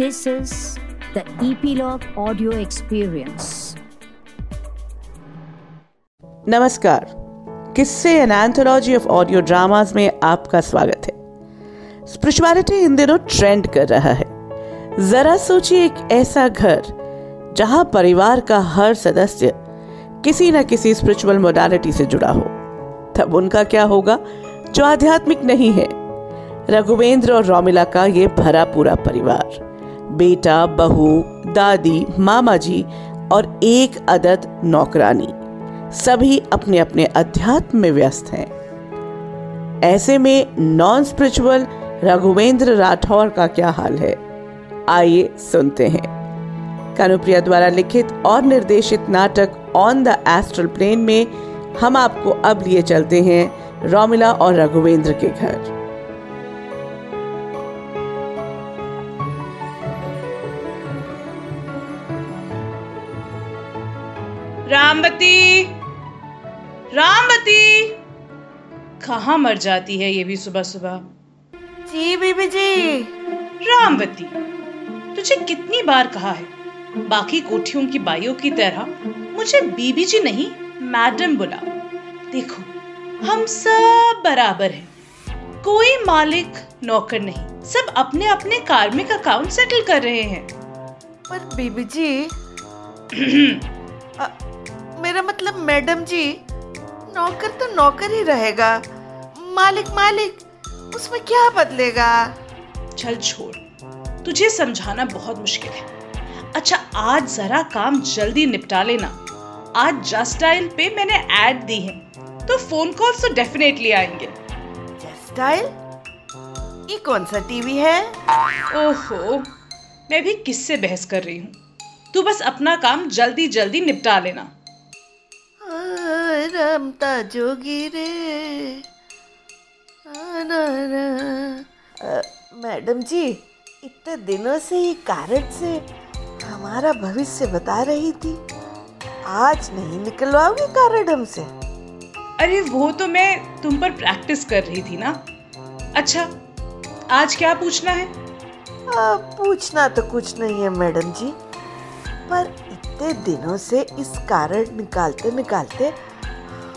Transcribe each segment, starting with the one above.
This is the Epilogue Audio Experience. नमस्कार। किस्से an anthology of audio dramas में आपका स्वागत है। स्पिरिचुअलिटी इन दिनों ट्रेंड कर रहा है। जरा सोचिए एक ऐसा घर, जहाँ परिवार का हर सदस्य किसी न किसी स्पिरिचुअल मोडालिटी से जुड़ा हो। तब उनका क्या होगा, जो आध्यात्मिक नहीं है? रघुवेंद्र और रोमिला का ये भरा पूरा परिवार। बेटा, बहू, दादी मामा जी और एक अदद नौकरानी। सभी अपने अपने अध्यात्म में व्यस्त हैं। ऐसे में नॉन स्पिरिचुअल रघुवेंद्र राठौर का क्या हाल है? आइए सुनते हैं। कानुप्रिया द्वारा लिखित और निर्देशित नाटक ऑन द एस्ट्रल प्लेन में हम आपको अब लिए चलते हैं रोमिला और रघुवेंद्र के घर। रामवती रामवती कहाँ मर जाती है ये भी सुबह सुबह? जी बीबी जी। रामवती तुझे कितनी बार कहा है? बाकी कोठियों की बाइयों की तरह मुझे बीबी जी नहीं मैडम बुला। देखो हम सब बराबर हैं। कोई मालिक नौकर नहीं सब अपने अपने कार्मिक अकाउंट सेटल कर रहे हैं। पर बीबी जी मेरा मतलब मैडम जी नौकर तो नौकर ही रहेगा। मालिक मालिक उसमें क्या बदलेगा? चल छोड़ तुझे समझाना बहुत मुश्किल है। अच्छा आज जरा काम जल्दी निपटा लेना। आज जस्ट डायल पे मैंने ऐड दी है तो फ़ोन कॉल्स तो डेफिनेटली आएँगे। स्टाइल ये कौन सा टीवी है? ओहो मैं भी किससे बहस कर रही हूँ? तू बस अपना काम जल्दी जल्दी निपटा लेना। रमता जोगी रे आ, ना, ना। मैडम जी इतने दिनों से ये कारड से हमारा भविष्य बता रही थी। आज नहीं निकलवाओगे कारड हमसे? अरे वो तो मैं तुम पर प्रैक्टिस कर रही थी ना। अच्छा आज क्या पूछना है? आ, पूछना तो कुछ नहीं है मैडम जी। पर इतने दिनों से इस कारड निकालते निकालते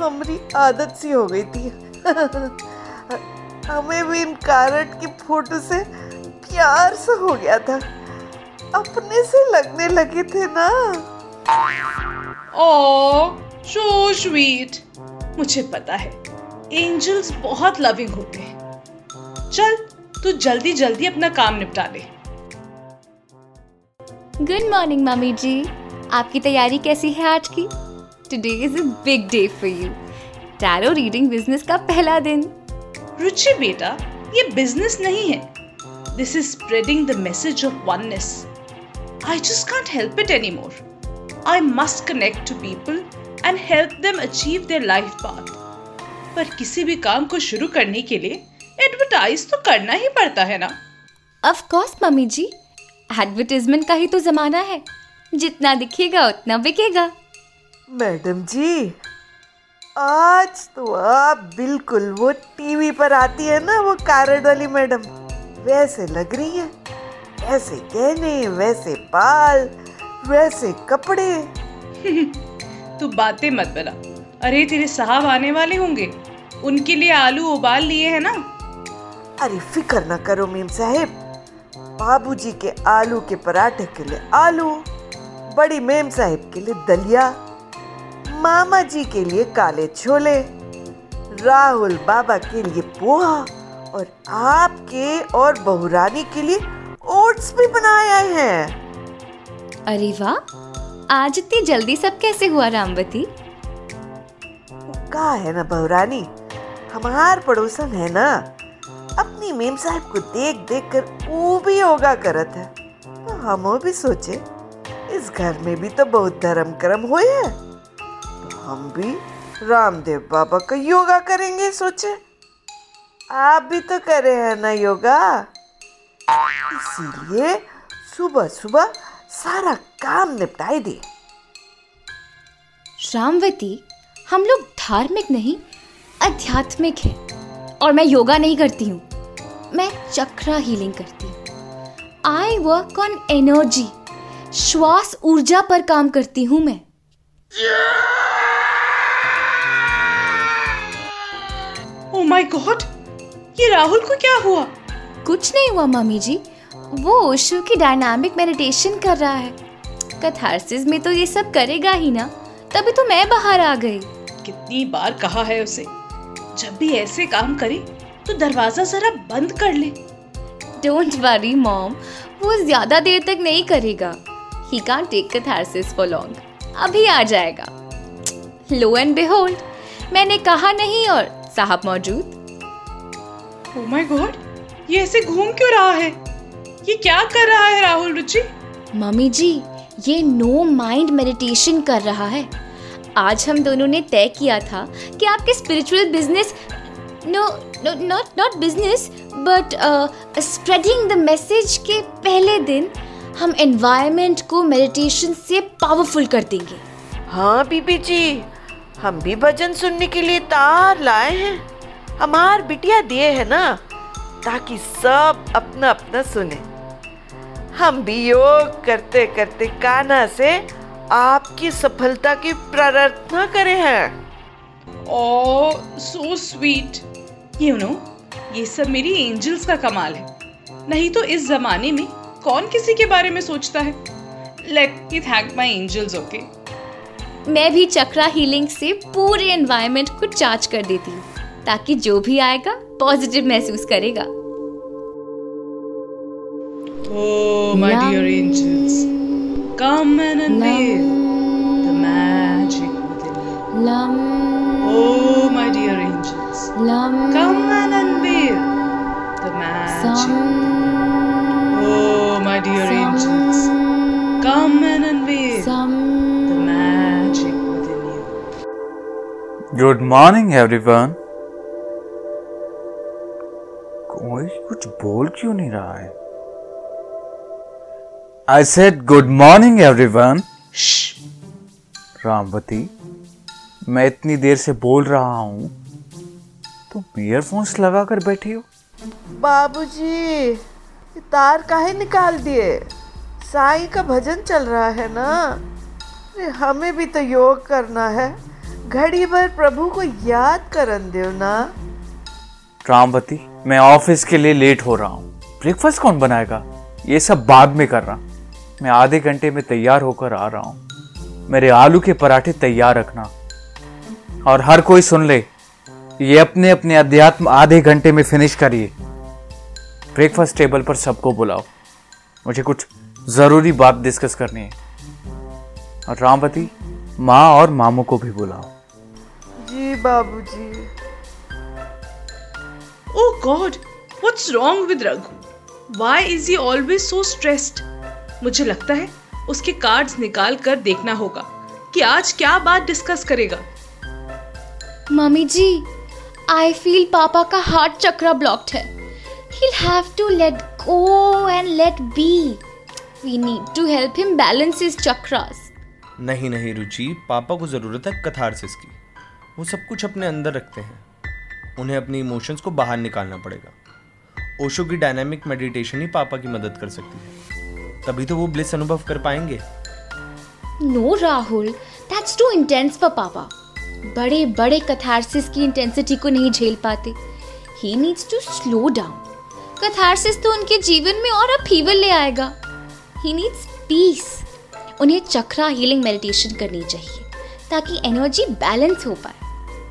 हमारी आदत सी हो गई थी। हमें भी इन कारड की फ़ोटो से प्यार सा हो गया था। अपने से लगने लगे थे ना। ओ सो स्वीट मुझे पता है एंजल्स बहुत लविंग होते हैं। चल तू जल्दी जल्दी अपना काम निपटा ले। Good morning mummy ji. आपकी तैयारी कैसी है आज की? Today is a big day for you tarot reading business का पहला दिन। रुचि बेटा ये बिज़नेस नहीं है। This is spreading the message of oneness I just can't help it any more I must connect to people and help them achieve their life path पर किसी भी काम को शुरू करने के लिए एडवर्टाइज तो करना ही पड़ता है ना। Of course mummy ji. Advertisement का ही तो जमाना है। जितना दिखेगा उतना बिकेगा। मैडम जी आज तो आप बिल्कुल वो टीवी पर आती है ना वो कारड वाली मैडम। वैसे लग रही है ऐसे गहने वैसे बाल वैसे कपड़े। तू बातें मत बना। अरे तेरे साहब आने वाले होंगे। उनके लिए आलू उबाल लिए है ना? अरे फ़िक्र ना करो मीम साहेब। बाबूजी के आलू के पराठे के लिए आलू बड़ी मेम साहिब के लिए दलिया। मामा जी के लिए काले छोले राहुल बाबा के लिए पोहा और आपके और बहुरानी के लिए ओट्स भी बनाए आए हैं। अरे वाह आज इतनी जल्दी सब कैसे हुआ रामवती? कहा है ना बहुरानी? हमार पड़ोसन है ना? अपनी मेम साहब को देख देख कर वो भी योगा करत है। तो हम भी सोचे इस घर में भी तो बहुत धर्म कर्म हुए है। हम भी रामदेव बाबा का योगा करेंगे सोचे। आप भी तो करे हैं ना योगा? इसीलिए सुबह सुबह सारा काम निपटाई दिए रामवती हम लोग धार्मिक नहीं आध्यात्मिक है। और मैं योगा नहीं करती हूँ। मैं चक्रा हीलिंग करती हूँ। आई वर्क ऑन एनर्जी श्वास ऊर्जा पर काम करती हूँ मैं। ओ माय गॉड ये राहुल को क्या हुआ? कुछ नहीं हुआ मम्मी जी। वो ओशो की डायनामिक मेडिटेशन कर रहा है। कथारसिस में तो ये सब करेगा ही ना। तभी तो मैं बाहर आ गई। कितनी बार कहा है उसे। जब भी ऐसे काम करे तो दरवाज़ा जरा बंद कर ले। डोंट वरी मॉम वो ज़्यादा देर तक नहीं करेगा। He can't take catharsis for long अभी आ जाएगा। लो एंड बिहोल्ड मैंने कहा नहीं और साहब मौजूद? ओ माय गॉड ये ऐसे घूम क्यों रहा है? ये क्या कर रहा है राहुल रुचि? मम्मी जी ये नो माइंड मेडिटेशन कर रहा है। आज हम दोनों ने तय किया था कि आपके spiritual business no no not not business but spreading the message के पहले दिन हम एनवायरनमेंट को मेडिटेशन से पावरफुल कर देंगे। हाँ बीबी जी हम भी भजन सुनने के लिए तार लाए हैं। हमार बिटिया दिए है ना, ताकि सब अपना अपना सुने। हम भी योग करते करते काना से आपकी सफलता की प्रार्थना करे हैं। Oh so sweet you know ये सब मेरी एंजल्स का कमाल है। नहीं तो इस जमाने में कौन किसी के बारे में सोचता है? Let me thank my angels okay मैं भी चक्रा हीलिंग से पूरे एनवायरनमेंट को चार्ज कर देती हूँ ताकि जो भी आएगा पॉजिटिव महसूस करेगा। Come गुड मॉर्निंग एवरीवन कोई कुछ बोल क्यों नहीं रहा है? I said good morning everyone. Ramwati मैं इतनी देर से बोल रहा हूँ। तुम ईयरफोन्स लगा कर बैठी हो। बाबूजी तार काहे निकाल दिए? साईं का भजन चल रहा है ना? हमें भी तो योग करना है। घड़ी भर प्रभु को याद करन दो ना। रामवती, मैं ऑफ़िस के लिए लेट हो रहा हूँ। ब्रेकफास्ट कौन बनाएगा? ये सब बाद में कर रहा। मैं आधे घंटे में तैयार होकर आ रहा हूँ। मेरे आलू के पराठे तैयार रखना। और हर कोई सुन ले, ये अपने अपने अध्यात्म आधे घंटे में फिनिश करिए। ब्रेकफास्ट टेबल पर सबको बुलाओ। मुझे कुछ ज़रूरी बात डिस्कस करनी है। और रामवती, माँ और मामू को भी बुलाओ। जी बाबू जी ओ god what's wrong with Raghu why is he always so stressed मुझे लगता है उसके कार्ड्स निकाल कर देखना होगा कि आज क्या बात डिस्कस करेगा। मम्मी जी आई फील पापा का हार्ट चक्र ब्लॉक्ड है। He have to let go and let be we need to help him balance his chakras नहीं नहीं रुचि पापा को ज़रूरत है कथारसिस की। वो सब कुछ अपने अंदर रखते हैं। उन्हें अपने इमोशंस को बाहर निकालना पड़ेगा। ओशो की डायनामिक मेडिटेशन ही पापा की मदद कर सकती है। तभी तो वो ब्लिस अनुभव कर पाएँगे। No, Rahul that's too intense for पापा बड़े बड़े कथारसिस की इंटेंसिटी को नहीं झेल पाते। He needs to slow down catharsis तो उनके जीवन में और अपीवल ले आएगा। ही नीड्स पीस उन्हें चक्रा हीलिंग मेडिटेशन करनी चाहिए ताकि एनर्जी बैलेंस हो पाए।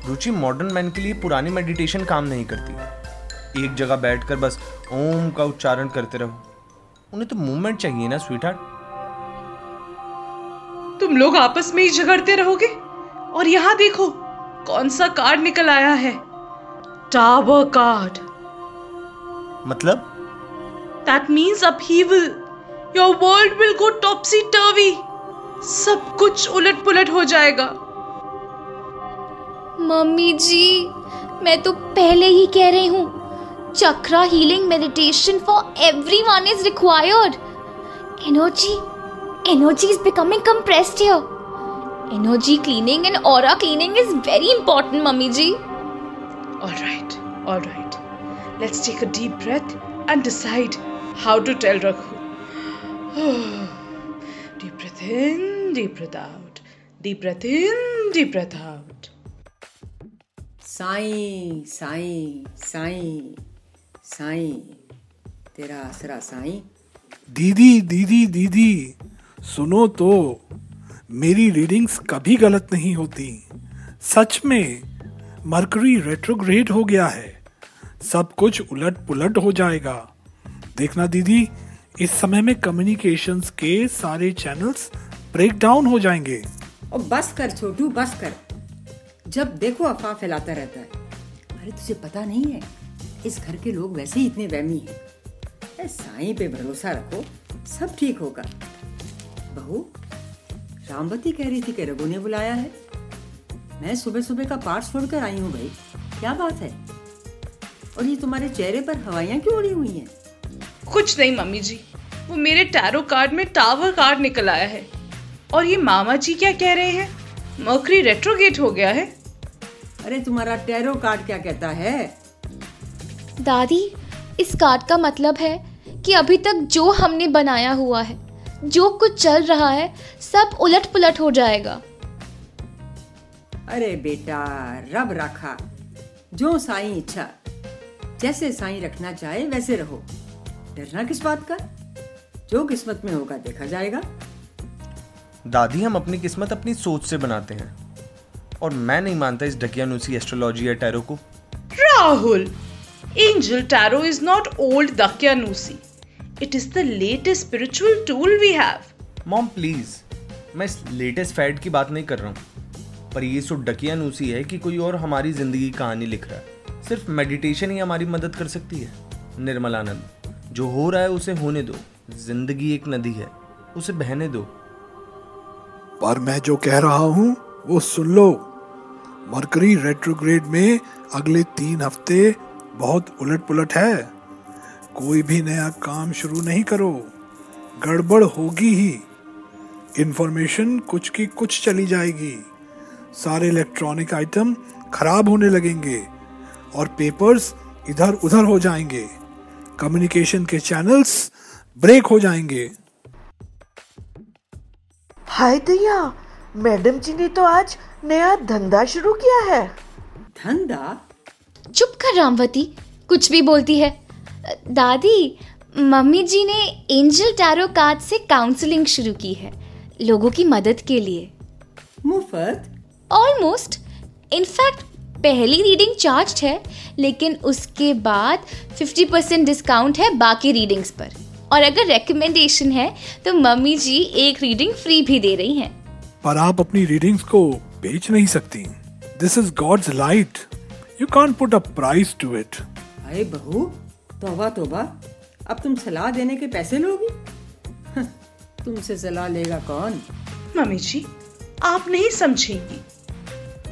रुचि मॉडर्न मैन के लिए पुरानी मेडिटेशन काम नहीं करती। एक जगह बैठकर बस ओम का उच्चारण करते रहो। उन्हें तो मूवमेंट चाहिए ना स्वीट हार्ट तुम लोग आपस में ही झगड़ते रहोगे? और यहाँ देखो कौन सा कार्ड निकल आया है? टावर कार्ड मतलब? That means upheaval. Your world will go topsy turvy सब कुछ उलट पुलट हो जाएगा। मम्मी जी मैं तो पहले ही कह रही हूँ chakra healing meditation for everyone is required energy energy is becoming energy cleaning and aura cleaning is very important mummy ji All right, all right. Let's take a deep breath and decide how to tell Raghu. deep breath in, deep breath out. Deep breath in, deep breath out. Sai Sai Sai Sai तेरा आसरा साईं। दीदी दीदी दीदी सुनो तो मेरी readings कभी गलत नहीं होती। सच में मरकरी रेट्रोग्रेड हो गया है। सब कुछ उलट पुलट हो जाएगा। देखना दीदी इस समय में कम्युनिकेशंस के सारे चैनल्स ब्रेक डाउन हो जाएँगे। और बस कर छोटू बस कर। जब देखो अफवाह फैलाता रहता है। अरे तुझे पता नहीं है, इस घर के लोग वैसे ही इतने वहमी हैं। साईं पे भरोसा रखो, सब ठीक होगा। बहू, रामवती कह रही थी कि रघु ने बुलाया है। मैं सुबह सुबह का पाठ छोड़कर आई हूँ भाई, क्या बात है? और ये तुम्हारे चेहरे पर हवाइयाँ क्यों उड़ी हुई हैं? कुछ नहीं, मम्मी जी। वो मेरे टैरो कार्ड में टावर कार्ड निकल आया है। और ये मामा जी क्या कह रहे हैं? मर्करी रेट्रोगेट हो गया है। अरे तुम्हारा टैरो कार्ड क्या कहता है? दादी इस कार्ड का मतलब है कि अभी तक जो हमने बनाया हुआ है जो कुछ चल रहा है सब उलट पुलट हो जाएगा। अरे बेटा रब रखा। जो साईं इच्छा जैसे साईं रखना चाहे वैसे रहो। डरना किस बात का? जो किस्मत में होगा देखा जाएगा। दादी हम अपनी किस्मत अपनी सोच से बनाते हैं। और मैं नहीं मानता इस ढकियानुसी एस्ट्रोलॉजी या टैरो को। Rahul, Angel Tarot is not old Dakyanusi. It is the latest spiritual tool we have. Mom please मैं इस लेटेस्ट फैड की बात नहीं कर रहा हूँ। पर ये सो डकियानुसी है कि कोई और हमारी ज़िंदगी कहानी लिख रहा है। सिर्फ़ मेडिटेशन ही हमारी मदद कर सकती है निर्मल आनंद। जो हो रहा है उसे होने दो। ज़िंदगी एक नदी है उसे बहने दो। पर मैं जो कह रहा हूँ वो सुन लो। मरकरी रेट्रोग्रेड में अगले तीन हफ़्ते बहुत उलट पुलट है। कोई भी नया काम शुरू नहीं करो। गड़बड़ होगी ही। इंफॉर्मेशन कुछ की कुछ चली जाएगी। सारे इलेक्ट्रॉनिक आइटम खराब होने लगेंगे और पेपर्स इधर उधर हो जाएँगे। कम्युनिकेशन के चैनल्स ब्रेक हो जाएँगे। हाय दैया, मैडम जी ने तो आज नया धंधा शुरू किया है। धंधा? चुप कर रामवती कुछ भी बोलती है। दादी मम्मी जी ने एंजल टैरो कार्ड से काउंसलिंग शुरू की है लोगों की मदद के लिए। मुफ़्त? ऑलमोस्ट इनफैक्ट पहली रीडिंग चार्ज है लेकिन उसके बाद 50 परसेंट डिस्काउंट है बाकी रीडिंग्स पर। और अगर रिकमेंडेशन है तो मम्मी जी एक रीडिंग फ्री भी दे रही हैं। पर आप अपनी रीडिंग्स को बेच नहीं सकती। This is God's light you can't put a price to it अरे बहू तोबा तोबा अब तुम सलाह देने के पैसे लोगी? तुमसे सलाह लेगा कौन? मम्मी जी आप नहीं समझेंगी।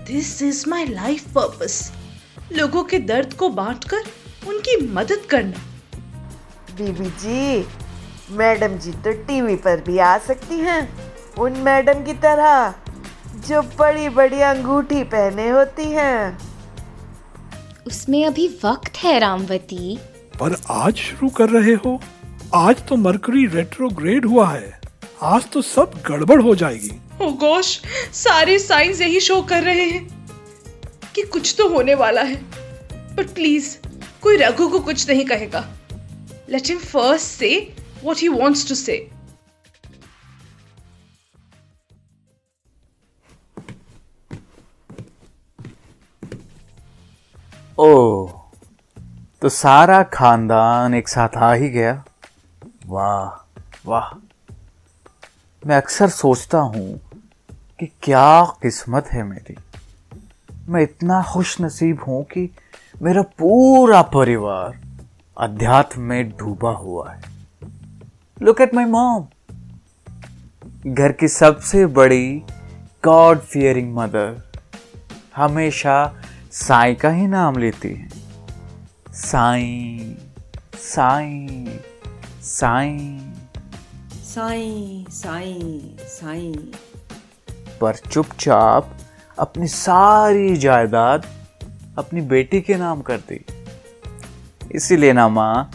This is my life purpose लोगों के दर्द को बांटकर उनकी मदद करना। बीबी जी मैडम जी तो टीवी पर भी आ सकती हैं। उन मैडम की तरह। जो बड़ी बड़ी अंगूठी पहने होती हैं। उसमें अभी वक्त है रामवती। पर आज शुरू कर रहे हो? आज तो मरकरी रेट्रोग्रेड हुआ है। आज तो सब गड़बड़ हो जाएगी। ओ गॉश सारे साइंस यही शो कर रहे हैं कि कुछ तो होने वाला है। बट प्लीज़ कोई रघु को कुछ नहीं कहेगा। Let him first say what he wants to say oh तो सारा खानदान एक साथ आ ही गया। वाह वाह। मैं अक्सर सोचता हूँ कि क्या किस्मत है मेरी। मैं इतना खुश नसीब हूँ कि मेरा पूरा परिवार अध्यात्म में डूबा हुआ है। लुक एट माई मॉम घर की सबसे बड़ी गॉड फियरिंग मदर हमेशा साई का ही नाम लेती है। साई साई साई। साई साई साईं। पर चुपचाप अपनी सारी जायदाद अपनी बेटी के नाम कर दी। इसीलिए ना माँ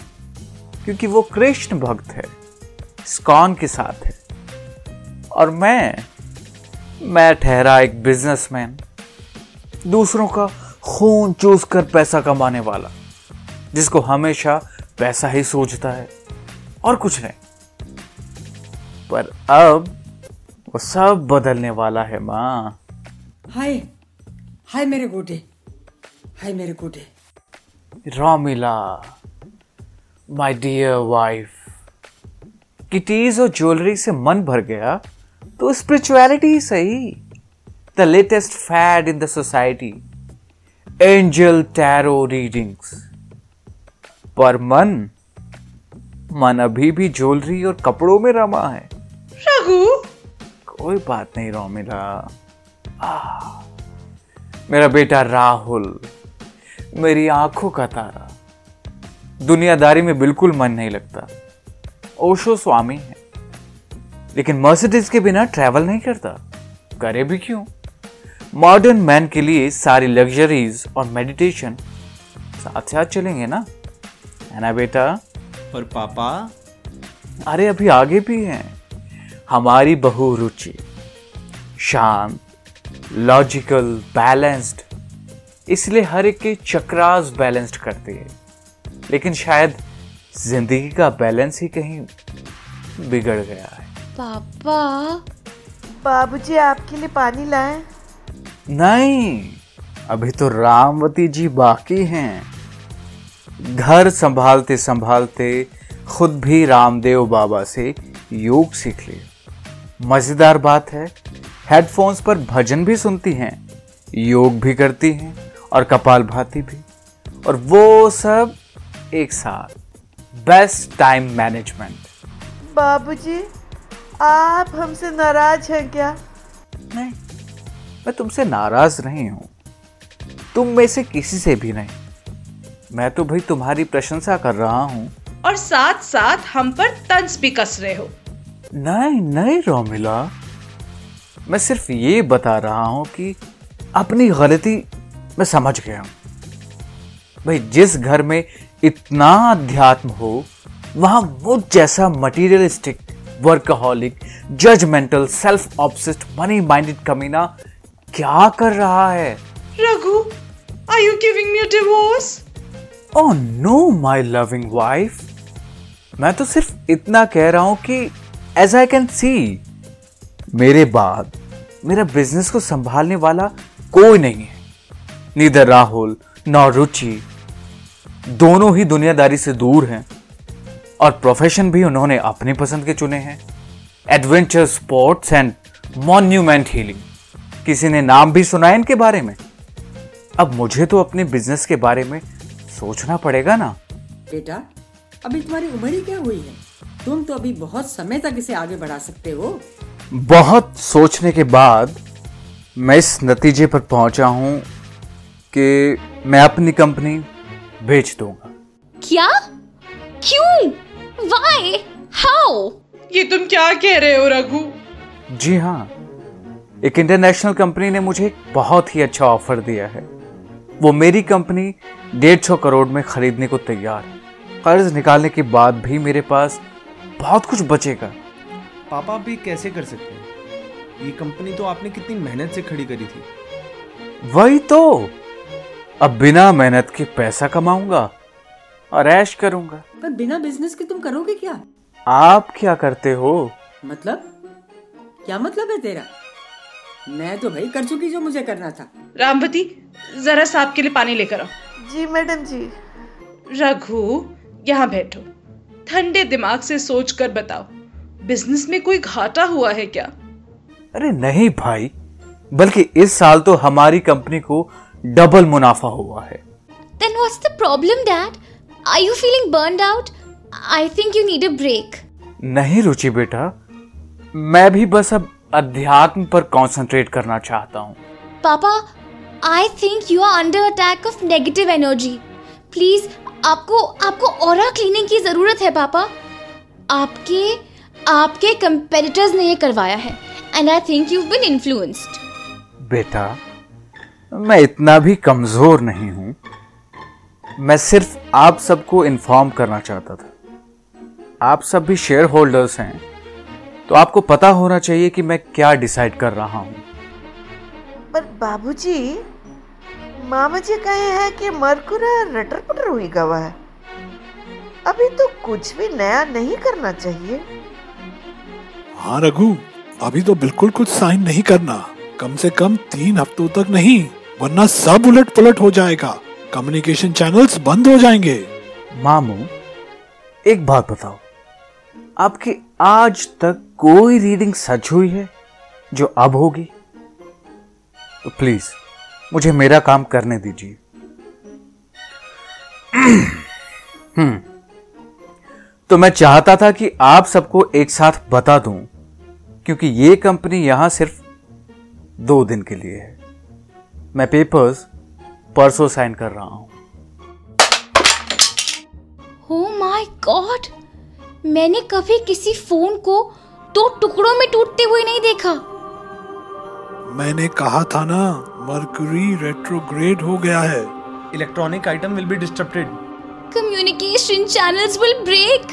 क्योंकि वो कृष्ण भक्त है स्कॉन के साथ है। और मैं मैं ठहरा एक बिजनेसमैन दूसरों का खून चूस कर पैसा कमाने वाला जिसको हमेशा पैसा ही सोचता है और कुछ नहीं। पर अब वो सब बदलने वाला है माँ। हाय हाय मेरे गोटे हाय मेरे गोटे। Romila my dear wife kitties और ज्वेलरी से मन भर गया तो स्पिरिचुअलिटी सही the latest fad in the society angel tarot readings पर मन मन अभी भी ज्वेलरी और कपड़ों में रमा है। रघु? कोई बात नहीं रोमिला। मेरा बेटा राहुल मेरी आँखों का तारा। दुनियादारी में बिल्कुल मन नहीं लगता। ओशो स्वामी है। लेकिन मर्सिडीज के बिना ट्रैवल नहीं करता। करे भी क्यों? मॉडर्न मैन के लिए सारी लग्जरीज और मेडिटेशन साथ साथ चलेंगे ना? है ना बेटा? पर पापा? अरे अभी आगे भी हैं। हमारी बहु रुचि शांत लॉजिकल बैलेंस्ड इसलिए हर एक के चक्रास बैलेंस्ड करती है। लेकिन शायद ज़िंदगी का बैलेंस ही कहीं बिगड़ गया है। पापा? बाबूजी आपके लिए पानी लाएँ। नहीं अभी तो रामवती जी बाकी हैं। घर संभालते संभालते खुद भी रामदेव बाबा से योग सीख लिया मज़ेदार बात है हेडफोन्स पर भजन भी सुनती हैं योग भी करती हैं और कपाल भाती भी। और वो सब एक साथ। बेस्ट टाइम मैनेजमेंट बाबूजी आप हमसे नाराज़ हैं क्या? नहीं। मैं तुमसे नाराज़ नहीं हूँ। तुम में से किसी से भी नहीं। मैं तो भाई तुम्हारी प्रशंसा कर रहा हूँ। और साथ साथ हम पर तंज भी कस रहे हो। नहीं नहीं रोमिला। मैं सिर्फ़ ये बता रहा हूँ कि अपनी गलती मैं समझ गया हूँ। भाई जिस घर में इतना अध्यात्म हो वहाँ वो जैसा materialistic workaholic judgmental self obsessed money minded कमीना क्या कर रहा है? Raghu are you giving me a divorce oh no my loving wife मैं तो सिर्फ़ इतना कह रहा हूँ कि एज आई कैन सी मेरे बाद मेरा बिज़नेस को संभालने वाला कोई नहीं है। नीदर राहुल नौ रुचि दोनों ही दुनियादारी से दूर हैं और प्रोफेशन भी उन्होंने अपनी पसंद के चुने हैं। Adventure sports and monument healing किसी ने नाम भी सुना है इनके बारे में? अब मुझे तो अपने बिज़नेस के बारे में सोचना पड़ेगा ना। बेटा अभी तुम्हारी उम्र ही क्या हुई है? तुम तो अभी बहुत समय तक इसे आगे बढ़ा सकते हो। बहुत सोचने के बाद मैं इस नतीजे पर पहुँचा हूँ कि मैं अपनी कंपनी बेच दूँगा। क्या? क्यों? वाई हाउ ये तुम क्या कह रहे हो रघु? जी हाँ एक इंटरनेशनल कंपनी ने मुझे एक बहुत ही अच्छा ऑफ़र दिया है। वो मेरी कंपनी डेढ़ सौ करोड़ में खरीदने को तैयार है। कर्ज निकालने के बाद भी मेरे पास बहुत कुछ बचेगा। पापा भी कैसे कर सकते हैं? ये कंपनी तो आपने कितनी मेहनत से खड़ी करी थी। वही तो। अब बिना मेहनत के पैसा कमाऊँगा और ऐश करूँगा। पर बिना बिज़नेस के तुम करोगे क्या? आप क्या करते हो? मतलब? क्या मतलब है तेरा? मैं तो भाई कर चुकी जो मुझे करना था रामवती जरा साहब के लिए पानी लेकर आओ जी मैडम जी रघु यहाँ बैठो ठंडे दिमाग से सोच कर बताओ बिज़नेस में कोई घाटा हुआ है क्या अरे नहीं भाई बल्कि इस साल तो हमारी कंपनी को डबल मुनाफा हुआ है Then what's the problem, Dad? Are you feeling burned out? I think you need a break. नहीं रुचि बेटा मैं भी बस अब अध्यात्म पर कंसंट्रेट करना चाहता हूँ। Papa, I think you are under attack of negative energy. Please, आपको आपको ऑरा क्लीनिंग की ज़रूरत है पापा। आपके आपके कंपेटिटर्स ने ये करवाया है and I think you been influenced बेटा मैं इतना भी कमज़ोर नहीं हूँ। मैं सिर्फ़ आप सबको इन्फॉर्म करना चाहता था। आप सब भी शेयर होल्डर्स हैं। तो आपको पता होना चाहिए कि मैं क्या डिसाइड कर रहा हूँ। पर बाबूजी मामा जी कहे हैं कि मरकुरा रटर पटर हुई गवा है। अभी तो कुछ भी नया नहीं करना चाहिए। हाँ रघु अभी तो बिल्कुल कुछ साइन नहीं करना। कम से कम तीन हफ्तों तक नहीं वरना सब उलट पुलट हो जाएगा। कम्युनिकेशन चैनल्स बंद हो जाएँगे। मामू एक बात बताओ। आपकी आज तक कोई रीडिंग सच हुई है जो अब होगी? तो प्लीज़, मुझे मेरा काम करने दीजिए। हम्म। तो मैं चाहता था कि आप सबको एक साथ बता दूँ, क्योंकि ये कंपनी यहाँ सिर्फ़ दो दिन के लिए है। मैं पेपर्स परसों साइन कर रहा हूँ। माय गॉड मैंने कभी किसी फ़ोन को दो टुकड़ों में टूटते हुए नहीं देखा। मैंने कहा था ना मरकरी रेट्रोग्रेड हो गया है। Electronic item will be disturbed communication channels will break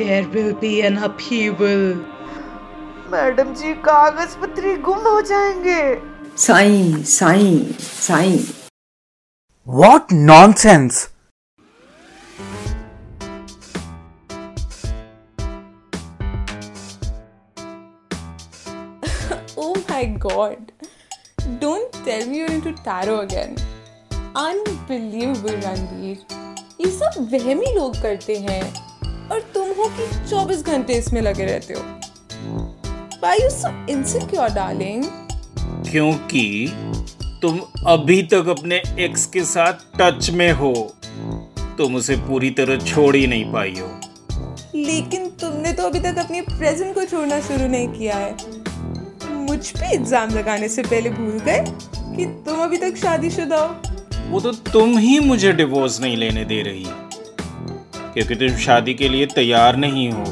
There will be an upheaval. Madam ji कागज़ पत्री गुम हो जाएँगे। Sai Sai Sai. What nonsense god. Don't tell me you're into tarot again. Unbelievable, Ranveer ये सब वहमी लोग करते हैं और तुम हो कि 24 घंटे इसमें लगे रहते हो Why you so insecure, darling? क्योंकि तुम अभी तक अपने एक्स के साथ टच में हो तुम उसे पूरी तरह छोड़ ही नहीं पाई हो लेकिन तुमने तो अभी तक अपने प्रेजेंट को छोड़ना शुरू नहीं किया है मुझ पे एग्ज़ाम लगाने से पहले भूल गए कि तुम अभी तक शादीशुदा हो। वो तो तुम ही मुझे डिवोर्स नहीं लेने दे रही। क्योंकि तुम शादी के लिए तैयार नहीं हो।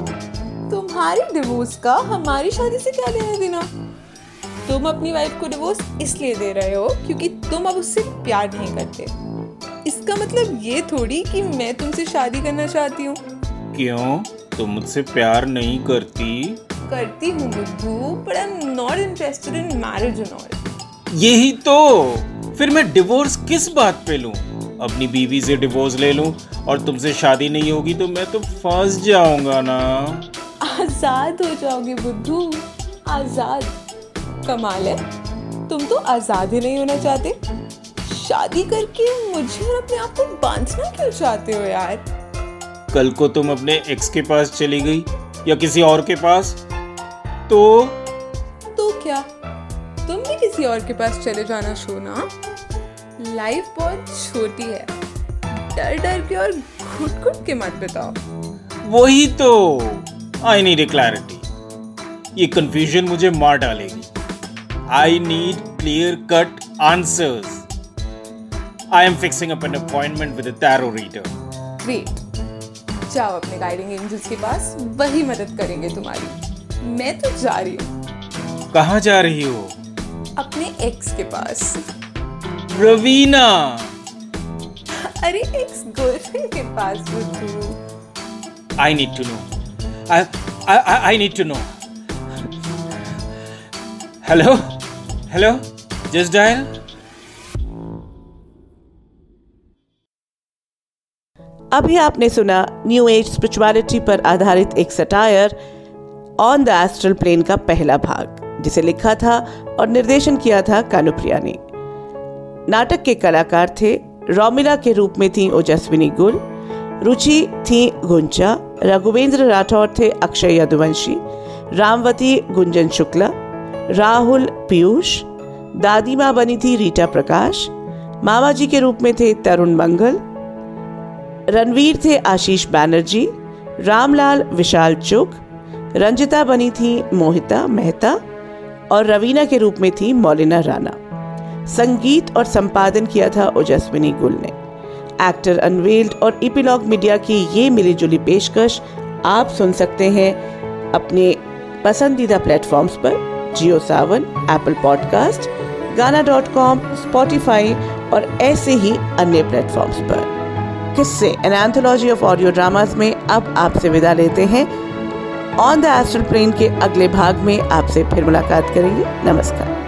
तुम्हारी डिवोर्स का हमारी शादी से क्या लेना देना? तुम अपनी वाइफ को डिवोर्स इसलिए दे रहे हो क्योंकि तुम अब उससे प्यार नहीं करते। इसका मतलब ये थोड़ी कि मैं तुमसे शादी करना चाहती हूँ। क्यों? तुम मुझसे प्यार नहीं करती? करती हूँ बुद्धू but I am not interested in marriage and all यही तो। फिर मैं डिवोर्स किस बात पे लूँ? अपनी बीवी से डिवोर्स ले लूँ और तुमसे शादी नहीं होगी तो मैं तो फंस जाऊँगा ना। आज़ाद हो जाओगे बुद्धू आज़ाद। कमाल है। तुम तो आज़ाद ही नहीं होना चाहते। शादी करके मुझे और अपने आप को बांधना क्यों चाहते हो यार? कल को तुम अपने एक्स के पास चली गई या किसी और के पास? तो? तो क्या? तुम भी किसी और के पास चले जाना सोना। लाइफ बहुत छोटी है। डर डर के और घुट घुट के मत बताओ। वही तो। आई नीड ए क्लैरिटी ये कंफ्यूजन मुझे मार डालेगी। I need clear cut answers I am fixing up an appointment with tarot reader great जाओ अपने गाइडिंग एंजल्स के पास। वही मदद करेंगे तुम्हारी। मैं तो जा रही हूँ। कहाँ जा रही हो? अपने एक्स के पास। रवीना। अरे एक्स गर्लफ्रेंड के पास बुद्धू I need to know I I need to know hello hello just dial अभी आपने सुना न्यू एज स्पिरिचुअलिटी पर आधारित एक satire on the astral plane का पहला भाग, जिसे लिखा था और निर्देशन किया था कानुप्रिया ने। नाटक के कलाकार थे, रोमिला के रूप में थी ओजस्विनी गुल, रुचि थी गुंजा, रघुवेंद्र राठौर थे अक्षय यदुवंशी, रामवती गुंजन शुक्ला, राहुल पीयूष दादी माँ बनी थी रीटा प्रकाश मामा जी के रूप में थे तरुण मंगल, रणवीर थे आशीष बैनर्जी, रामलाल विशाल चुग रंजिता बनी थी मोहिता मेहता और रवीना के रूप में थी मौलिना राणा। संगीत और संपादन किया था ओजस्विनी गुल ने। एक्टर अनवेल्ड और इपिलॉग मीडिया की ये मिलीजुली पेशकश आप सुन सकते हैं अपने पसंदीदा प्लेटफॉर्म्स पर, Jio Saavn, Apple podcast, Gaana dot com, Spotify और ऐसे ही अन्य प्लेटफॉर्म्स पर। Kisse an anthology of audio dramas में अब आपसे विदा लेते हैं। ऑन द एस्ट्रल प्लेन के अगले भाग में आपसे फिर मुलाकात करेंगे। नमस्कार।